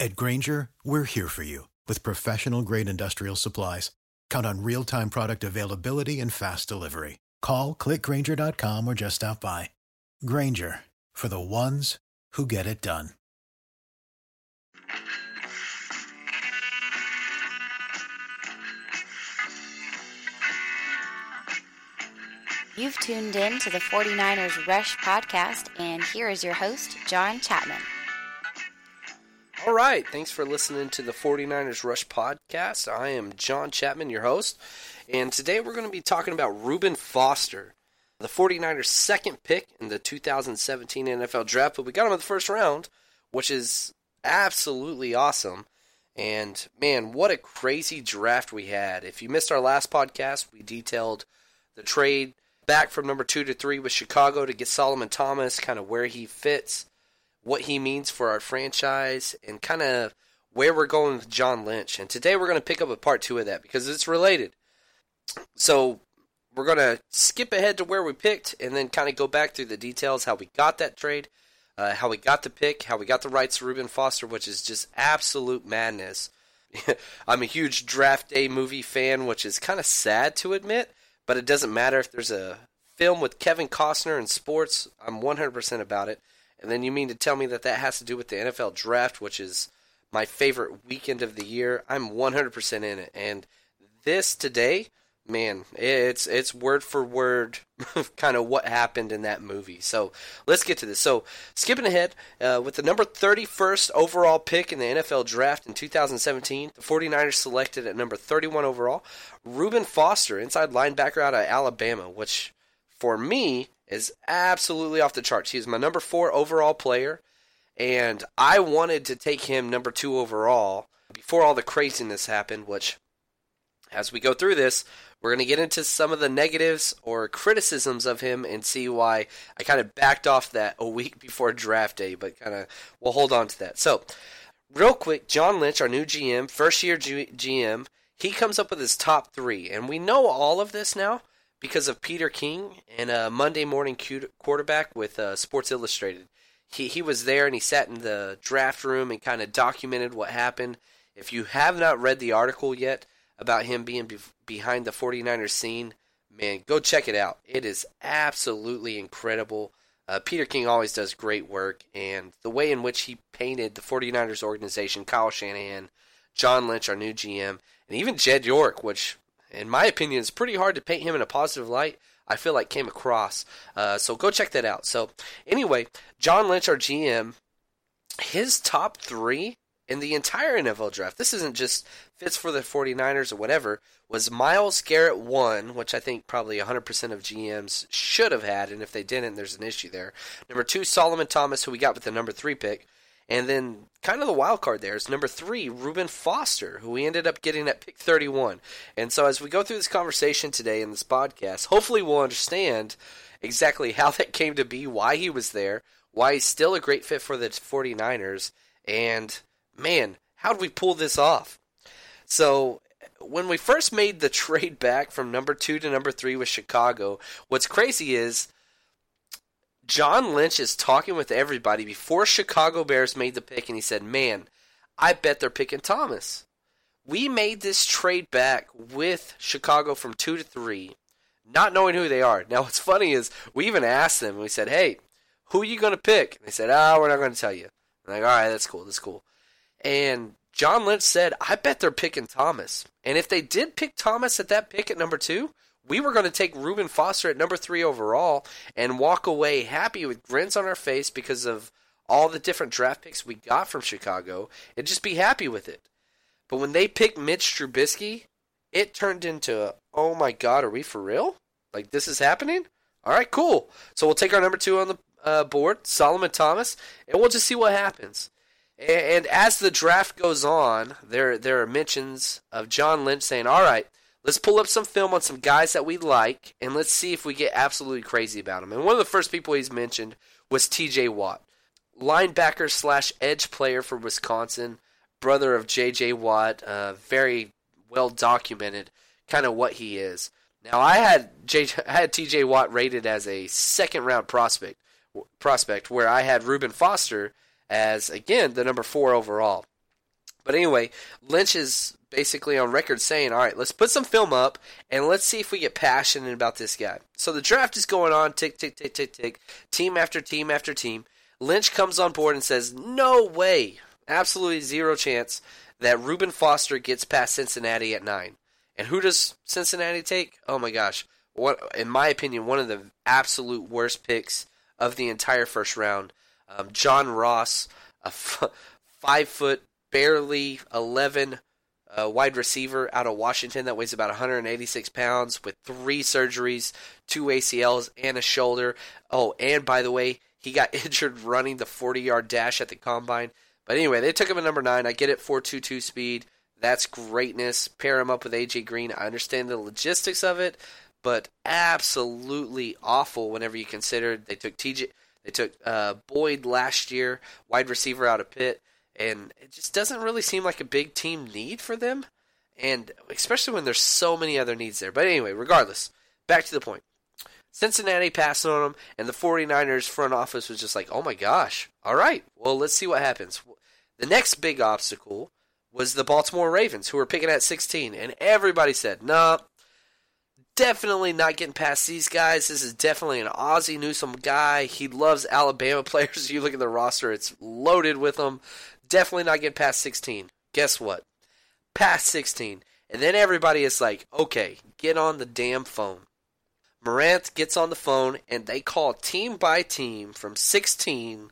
At Grainger, we're here for you with professional grade industrial supplies. Count on real time product availability and fast delivery. Call clickgrainger.com or just stop by. Grainger for the ones who get it done. You've tuned in to the 49ers Rush podcast, and here is your host, John Chapman. All right. Thanks for listening to the 49ers Rush podcast. I am John Chapman, your host. And today we're going to be talking about Reuben Foster, the 49ers' second pick in the 2017 NFL draft. But we got him in the first round, which is absolutely awesome. And man, what a crazy draft we had. If you missed our last podcast, we detailed the trade back from number two to three with Chicago to get Solomon Thomas, kind of where he fits what he means for our franchise, and kind of where we're going with John Lynch. And today we're going to pick up a part two of that because it's related. So we're going to skip ahead to where we picked and then kind of go back through the details how we got that trade, uh, how we got the pick, how we got the rights to Reuben Foster, which is just absolute madness. I'm a huge draft day movie fan, which is kind of sad to admit, but it doesn't matter if there's a film with Kevin Costner in sports. I'm 100% about it. And then you mean to tell me that that has to do with the NFL draft, which is my favorite weekend of the year? I'm 100% in it. And this today, man, it's it's word for word kind of what happened in that movie. So let's get to this. So skipping ahead, uh, with the number 31st overall pick in the NFL draft in 2017, the 49ers selected at number 31 overall Reuben Foster, inside linebacker out of Alabama, which for me is absolutely off the charts. He's my number four overall player, and I wanted to take him number two overall before all the craziness happened, which, as we go through this, we're going to get into some of the negatives or criticisms of him and see why I kind of backed off that a week before draft day, but kind of we'll hold on to that. So, real quick, John Lynch, our new GM, first year G- GM, he comes up with his top three, and we know all of this now because of Peter King and a Monday morning quarterback with uh, Sports Illustrated. He he was there and he sat in the draft room and kind of documented what happened. If you have not read the article yet about him being be- behind the 49ers scene, man, go check it out. It is absolutely incredible. Uh, Peter King always does great work, and the way in which he painted the 49ers organization, Kyle Shanahan, John Lynch, our new GM, and even Jed York, which in my opinion, it's pretty hard to paint him in a positive light. I feel like came across. Uh, so go check that out. So anyway, John Lynch, our GM, his top three in the entire NFL draft. This isn't just fits for the 49ers or whatever. Was Myles Garrett one, which I think probably 100% of GMs should have had, and if they didn't, there's an issue there. Number two, Solomon Thomas, who we got with the number three pick. And then kind of the wild card there is number three, Reuben Foster, who we ended up getting at pick 31. And so as we go through this conversation today in this podcast, hopefully we'll understand exactly how that came to be, why he was there, why he's still a great fit for the 49ers, and man, how did we pull this off? So when we first made the trade back from number two to number three with Chicago, what's crazy is John Lynch is talking with everybody before Chicago Bears made the pick, and he said, "Man, I bet they're picking Thomas." we made this trade back with Chicago from two to three, not knowing who they are. Now, what's funny is we even asked them. We said, "Hey, who are you going to pick?" And they said, "Ah, oh, we're not going to tell you." I'm like, all right, that's cool. That's cool. And John Lynch said, I bet they're picking Thomas. And if they did pick Thomas at that pick at number two, we were going to take Reuben Foster at number three overall and walk away happy with grins on our face because of all the different draft picks we got from Chicago and just be happy with it. But when they picked Mitch Trubisky, it turned into, oh my God, are we for real? Like this is happening? All right, cool. So we'll take our number two on the uh, board, Solomon Thomas, and we'll just see what happens. And, and as the draft goes on, there there are mentions of John Lynch saying, "All right, let's pull up some film on some guys that we like, and let's see if we get absolutely crazy about them." And one of the first people he's mentioned was T.J. Watt, linebacker slash edge player for Wisconsin, brother of J.J. Watt, uh, very well documented, kind of what he is. Now I had J, I had T.J. Watt rated as a second round prospect prospect, where I had Reuben Foster as again the number four overall. But anyway, Lynch is basically on record saying, "All right, let's put some film up and let's see if we get passionate about this guy." So the draft is going on, tick tick tick tick tick, team after team after team. Lynch comes on board and says, "No way, absolutely zero chance that Reuben Foster gets past Cincinnati at nine. And who does Cincinnati take? Oh my gosh, what in my opinion, one of the absolute worst picks of the entire first round. Um, John Ross, a f- five foot, barely 11 uh, wide receiver out of Washington that weighs about 186 pounds with three surgeries, two ACLs, and a shoulder. Oh, and by the way, he got injured running the 40 yard dash at the combine. But anyway, they took him at number nine. I get it, 4.22 speed. That's greatness. Pair him up with AJ Green. I understand the logistics of it, but absolutely awful whenever you consider they took TJ, they took uh, Boyd last year, wide receiver out of Pitt, and it just doesn't really seem like a big team need for them, and especially when there's so many other needs there. But anyway, regardless, back to the point. Cincinnati passed on them, and the 49ers front office was just like, oh my gosh, all right, well, let's see what happens. The next big obstacle was the Baltimore Ravens, who were picking at 16, and everybody said, nah, definitely not getting past these guys. This is definitely an Ozzie Newsome guy. He loves Alabama players. You look at the roster, it's loaded with them. Definitely not getting past 16. Guess what? Past 16. And then everybody is like, okay, get on the damn phone. Marathe gets on the phone and they call team by team from 16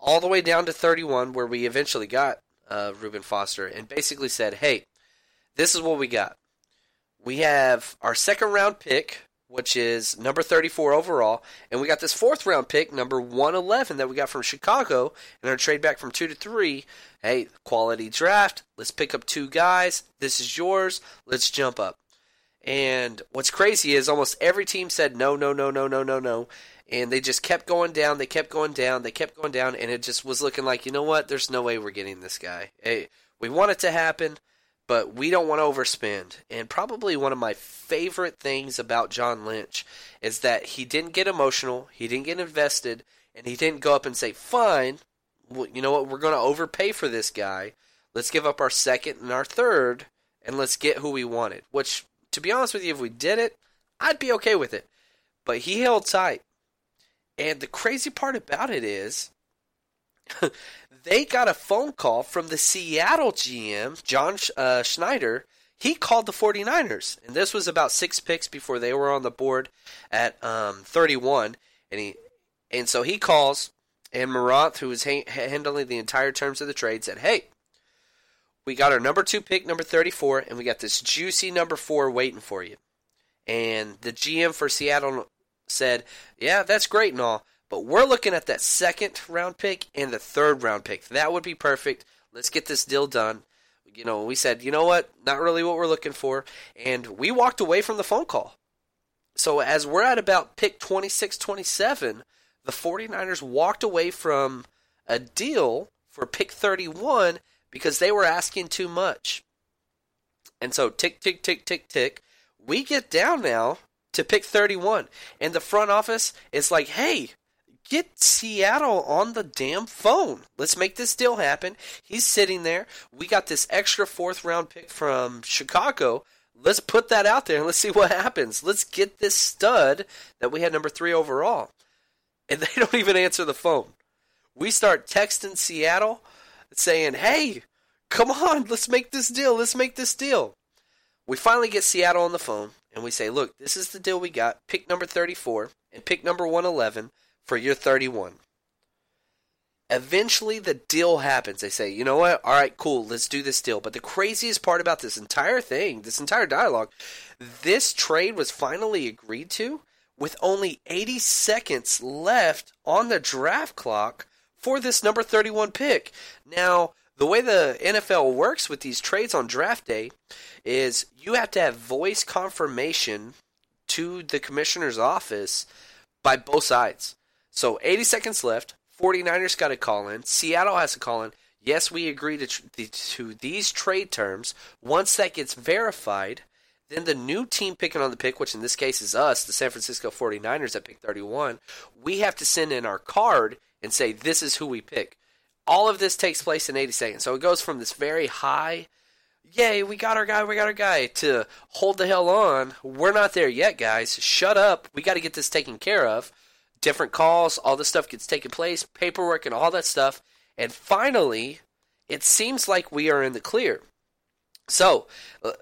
all the way down to 31, where we eventually got uh, Reuben Foster, and basically said, hey, this is what we got we have our second round pick, which is number 34 overall, and we got this fourth round pick, number 111, that we got from Chicago, and our trade back from two to three. Hey, quality draft. Let's pick up two guys. This is yours. Let's jump up. And what's crazy is almost every team said no, no, no, no, no, no, no. And they just kept going down. They kept going down. They kept going down. And it just was looking like, you know what? There's no way we're getting this guy. Hey, we want it to happen but we don't want to overspend. And probably one of my favorite things about John Lynch is that he didn't get emotional, he didn't get invested, and he didn't go up and say, "Fine, well, you know what? We're going to overpay for this guy. Let's give up our second and our third, and let's get who we wanted." Which, to be honest with you, if we did it, I'd be okay with it. But he held tight. And the crazy part about it is they got a phone call from the Seattle GM, John uh, Schneider. He called the 49ers, and this was about six picks before they were on the board at um, 31. And he, and so he calls, and Marathe, who was ha- handling the entire terms of the trade, said, "Hey, we got our number two pick, number 34, and we got this juicy number four waiting for you." And the GM for Seattle said, "Yeah, that's great and all, but we're looking at that second round pick and the third round pick. That would be perfect. Let's get this deal done. You know, we said, you know what? Not really what we're looking for. And we walked away from the phone call. So as we're at about pick 26 27, the 49ers walked away from a deal for pick 31 because they were asking too much. And so tick, tick, tick, tick, tick. We get down now to pick 31. And the front office is like, hey, get Seattle on the damn phone. Let's make this deal happen. He's sitting there. We got this extra fourth round pick from Chicago. Let's put that out there and let's see what happens. Let's get this stud that we had number three overall. And they don't even answer the phone. We start texting Seattle saying, hey, come on, let's make this deal. Let's make this deal. We finally get Seattle on the phone and we say, look, this is the deal we got. Pick number 34 and pick number 111 for your 31. Eventually, the deal happens. They say, you know what? All right, cool, let's do this deal. But the craziest part about this entire thing, this entire dialogue, this trade was finally agreed to with only 80 seconds left on the draft clock for this number 31 pick. Now, the way the NFL works with these trades on draft day is you have to have voice confirmation to the commissioner's office by both sides. So 80 seconds left. 49ers got to call in. Seattle has to call in. Yes, we agree to, tr- to these trade terms. Once that gets verified, then the new team picking on the pick, which in this case is us, the San Francisco 49ers at pick 31, we have to send in our card and say, this is who we pick. All of this takes place in 80 seconds. So it goes from this very high, yay, we got our guy, we got our guy, to hold the hell on. We're not there yet, guys. Shut up. We got to get this taken care of. Different calls, all this stuff gets taken place, paperwork and all that stuff. And finally, it seems like we are in the clear. So, uh,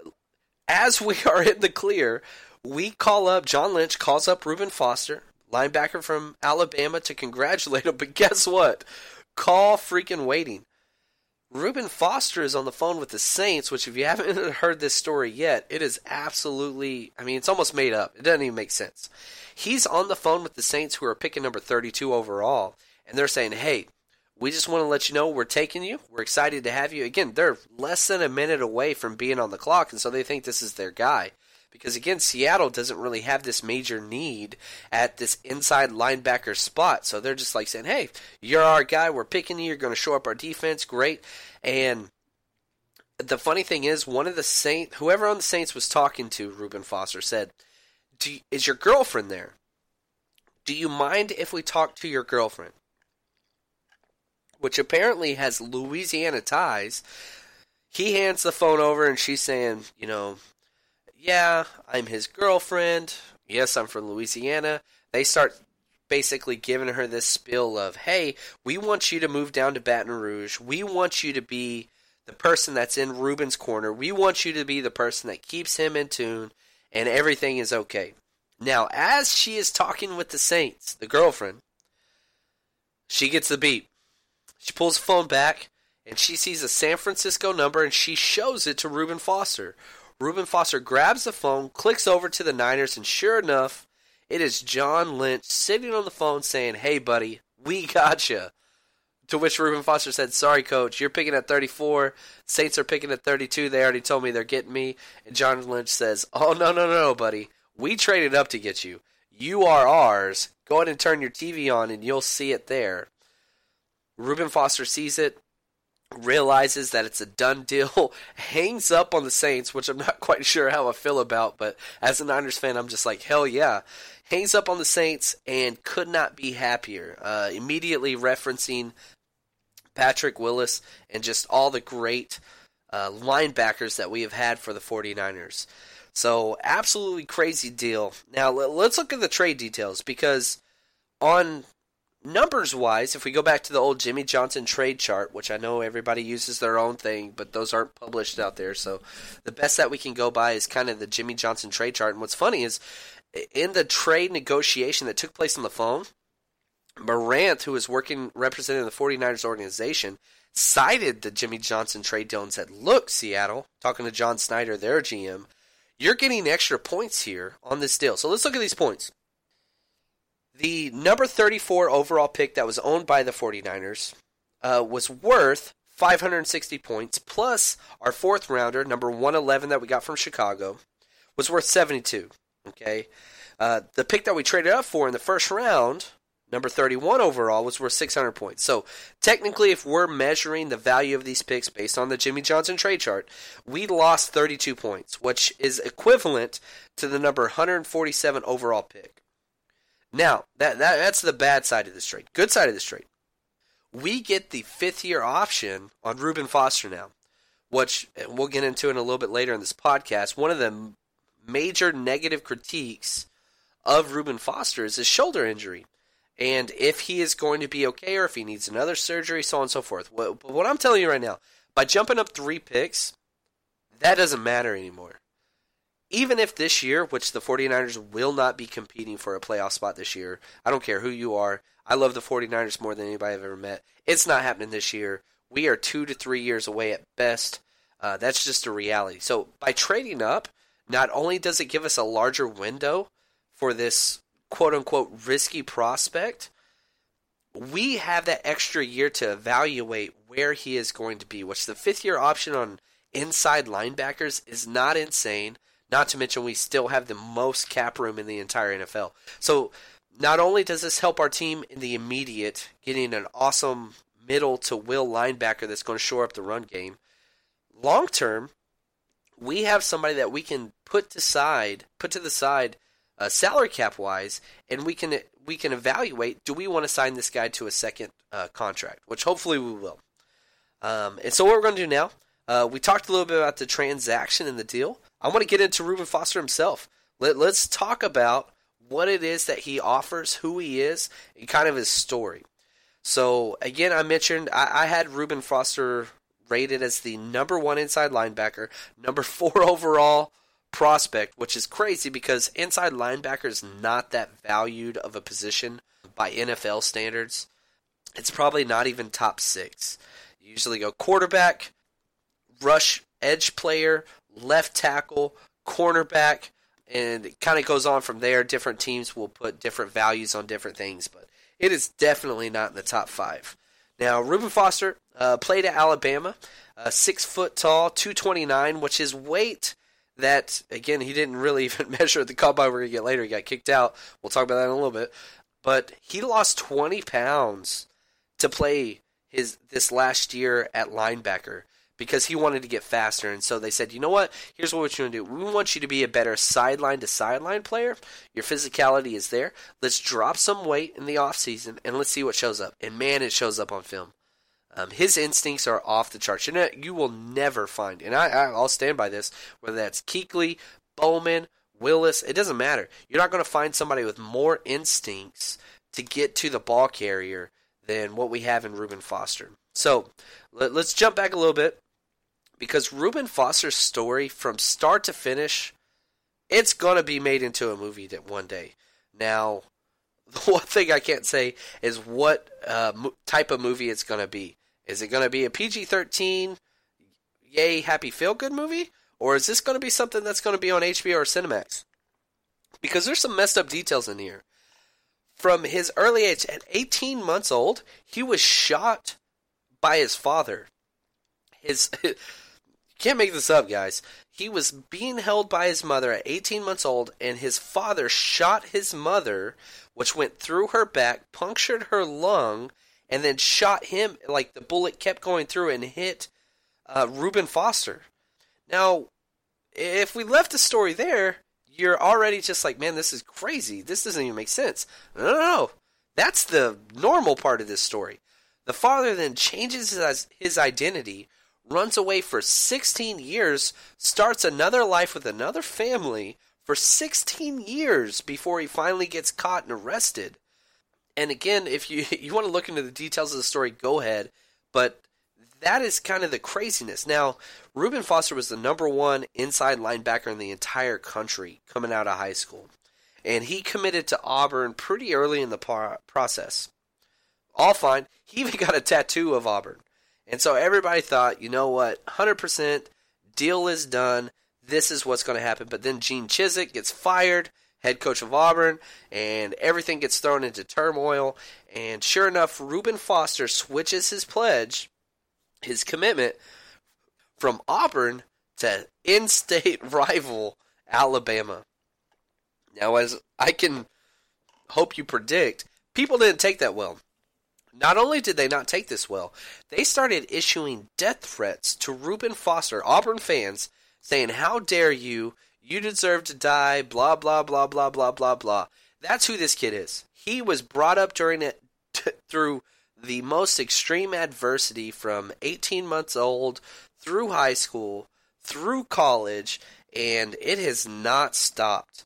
as we are in the clear, we call up, John Lynch calls up Reuben Foster, linebacker from Alabama, to congratulate him. But guess what? Call freaking waiting. Reuben Foster is on the phone with the Saints, which, if you haven't heard this story yet, it is absolutely, I mean, it's almost made up. It doesn't even make sense. He's on the phone with the Saints, who are picking number 32 overall, and they're saying, hey, we just want to let you know we're taking you. We're excited to have you. Again, they're less than a minute away from being on the clock, and so they think this is their guy. Because again, Seattle doesn't really have this major need at this inside linebacker spot. So they're just like saying, hey, you're our guy. We're picking you. You're going to show up our defense. Great. And the funny thing is, one of the Saints, whoever on the Saints was talking to Reuben Foster said, you, Is your girlfriend there? Do you mind if we talk to your girlfriend? Which apparently has Louisiana ties. He hands the phone over and she's saying, You know, yeah, I'm his girlfriend. Yes, I'm from Louisiana. They start basically giving her this spill of, hey, we want you to move down to Baton Rouge. We want you to be the person that's in Reuben's corner. We want you to be the person that keeps him in tune, and everything is okay. Now, as she is talking with the Saints, the girlfriend, she gets the beep. She pulls the phone back, and she sees a San Francisco number, and she shows it to Reuben Foster. Reuben Foster grabs the phone, clicks over to the Niners, and sure enough, it is John Lynch sitting on the phone saying, Hey, buddy, we gotcha. To which Reuben Foster said, Sorry, coach, you're picking at 34. Saints are picking at 32. They already told me they're getting me. And John Lynch says, Oh, no, no, no, buddy. We traded up to get you. You are ours. Go ahead and turn your TV on, and you'll see it there. Reuben Foster sees it, realizes that it's a done deal, hangs up on the Saints, which I'm not quite sure how I feel about, but as a Niners fan, I'm just like, hell yeah. Hangs up on the Saints and could not be happier. Uh, immediately referencing Patrick Willis and just all the great uh, linebackers that we have had for the 49ers. So, absolutely crazy deal. Now, let's look at the trade details because on numbers wise, if we go back to the old Jimmy Johnson trade chart, which I know everybody uses their own thing, but those aren't published out there. So the best that we can go by is kind of the Jimmy Johnson trade chart. And what's funny is in the trade negotiation that took place on the phone, Marathe, who was working representing the 49ers organization, cited the Jimmy Johnson trade deal and said, Look, Seattle, talking to John Schneider, their GM, you're getting extra points here on this deal. So let's look at these points. The number 34 overall pick that was owned by the 49ers uh, was worth 560 points, plus our fourth rounder, number 111 that we got from Chicago, was worth 72. Okay. Uh, the pick that we traded up for in the first round, number 31 overall, was worth 600 points. So technically, if we're measuring the value of these picks based on the Jimmy Johnson trade chart, we lost 32 points, which is equivalent to the number 147 overall pick. Now, that, that that's the bad side of this trade. Good side of this trade. We get the fifth year option on Reuben Foster now, which eh, we'll get into in a little bit later in this podcast. One of the major negative critiques of Reuben Foster is his shoulder injury. And if he is going to be okay or if he needs another surgery, so on and so forth. What, what I'm telling you right now, by jumping up three picks, that doesn't matter anymore even if this year, which the 49ers will not be competing for a playoff spot this year, I don't care who you are. I love the 49ers more than anybody I've ever met. It's not happening this year. We are two to three years away at best. Uh, that's just a reality. So by trading up, not only does it give us a larger window for this quote unquote risky prospect, we have that extra year to evaluate where he is going to be, which the fifth year option on inside linebackers is not insane. Not to mention, we still have the most cap room in the entire NFL. So, not only does this help our team in the immediate, getting an awesome middle to will linebacker that's going to shore up the run game, long term, we have somebody that we can put to side, put to the side, uh, salary cap wise, and we can we can evaluate: do we want to sign this guy to a second uh, contract? Which hopefully we will. Um, and so what we're going to do now, uh, we talked a little bit about the transaction and the deal. I want to get into Reuben Foster himself. Let, let's talk about what it is that he offers, who he is, and kind of his story. So, again, I mentioned I, I had Reuben Foster rated as the number one inside linebacker, number four overall prospect, which is crazy because inside linebacker is not that valued of a position by NFL standards. It's probably not even top six. You usually go quarterback, rush edge player, left tackle, cornerback, and it kind of goes on from there. Different teams will put different values on different things, but it is definitely not in the top five. Now, Reuben Foster uh, played at Alabama, uh, six foot tall, 229, which is weight that, again, he didn't really even measure at the combine we're going to get later. He got kicked out. We'll talk about that in a little bit. But he lost 20 pounds to play his this last year at linebacker because he wanted to get faster. And so they said, you know what? Here's what we're going to do. We want you to be a better sideline to sideline player. Your physicality is there. Let's drop some weight in the offseason and let's see what shows up. And man, it shows up on film. Um, his instincts are off the charts. You, know, you will never find, and I, I'll stand by this, whether that's Kuechly, Bowman, Willis, it doesn't matter. You're not going to find somebody with more instincts to get to the ball carrier than what we have in Reuben Foster. So let, us jump back a little bit because Reuben Foster's story from start to finish, it's gonna be made into a movie that one day. Now, the one thing I can't say is what uh, type of movie it's gonna be. Is it gonna be a PG thirteen, yay happy feel good movie, or is this gonna be something that's gonna be on HBO or Cinemax? Because there's some messed up details in here. From his early age, at 18 months old, he was shot by his father. His can't make this up, guys. He was being held by his mother at 18 months old, and his father shot his mother, which went through her back, punctured her lung, and then shot him. Like the bullet kept going through and hit uh, Reuben Foster. Now, if we left the story there, you're already just like, man, this is crazy. This doesn't even make sense. No, no, no. That's the normal part of this story. The father then changes his, his identity runs away for 16 years, starts another life with another family for 16 years before he finally gets caught and arrested. And again, if you you want to look into the details of the story, go ahead. But that is kind of the craziness. Now, Reuben Foster was the number one inside linebacker in the entire country coming out of high school. And he committed to Auburn pretty early in the process. All fine. He even got a tattoo of Auburn. And so everybody thought, you know what, 100% deal is done. This is what's going to happen. But then Gene Chizik gets fired, head coach of Auburn, and everything gets thrown into turmoil. And sure enough, Reuben Foster switches his pledge, his commitment, from Auburn to in state rival Alabama. Now, as I can hope you predict, people didn't take that well. Not only did they not take this well, they started issuing death threats to Reuben Foster, Auburn fans, saying, How dare you? You deserve to die, blah, blah, blah, blah, blah, blah, blah. That's who this kid is. He was brought up during it t- through the most extreme adversity from 18 months old through high school, through college, and it has not stopped.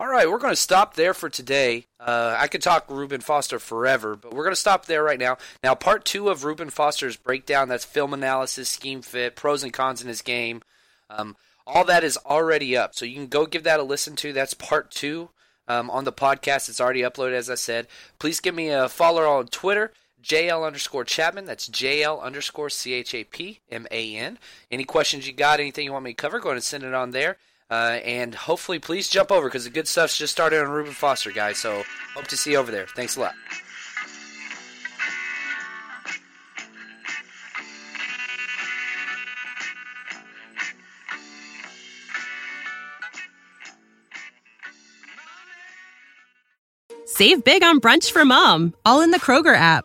All right, we're going to stop there for today. Uh, I could talk Reuben Foster forever, but we're going to stop there right now. Now, part two of Reuben Foster's breakdown that's film analysis, scheme fit, pros and cons in his game. Um, all that is already up. So you can go give that a listen to. That's part two um, on the podcast. It's already uploaded, as I said. Please give me a follow on Twitter. JL underscore Chapman. That's JL underscore C H A P M A N. Any questions you got, anything you want me to cover, go ahead and send it on there. Uh, and hopefully, please jump over because the good stuff's just started on Reuben Foster, guys. So hope to see you over there. Thanks a lot. Save big on brunch for mom, all in the Kroger app.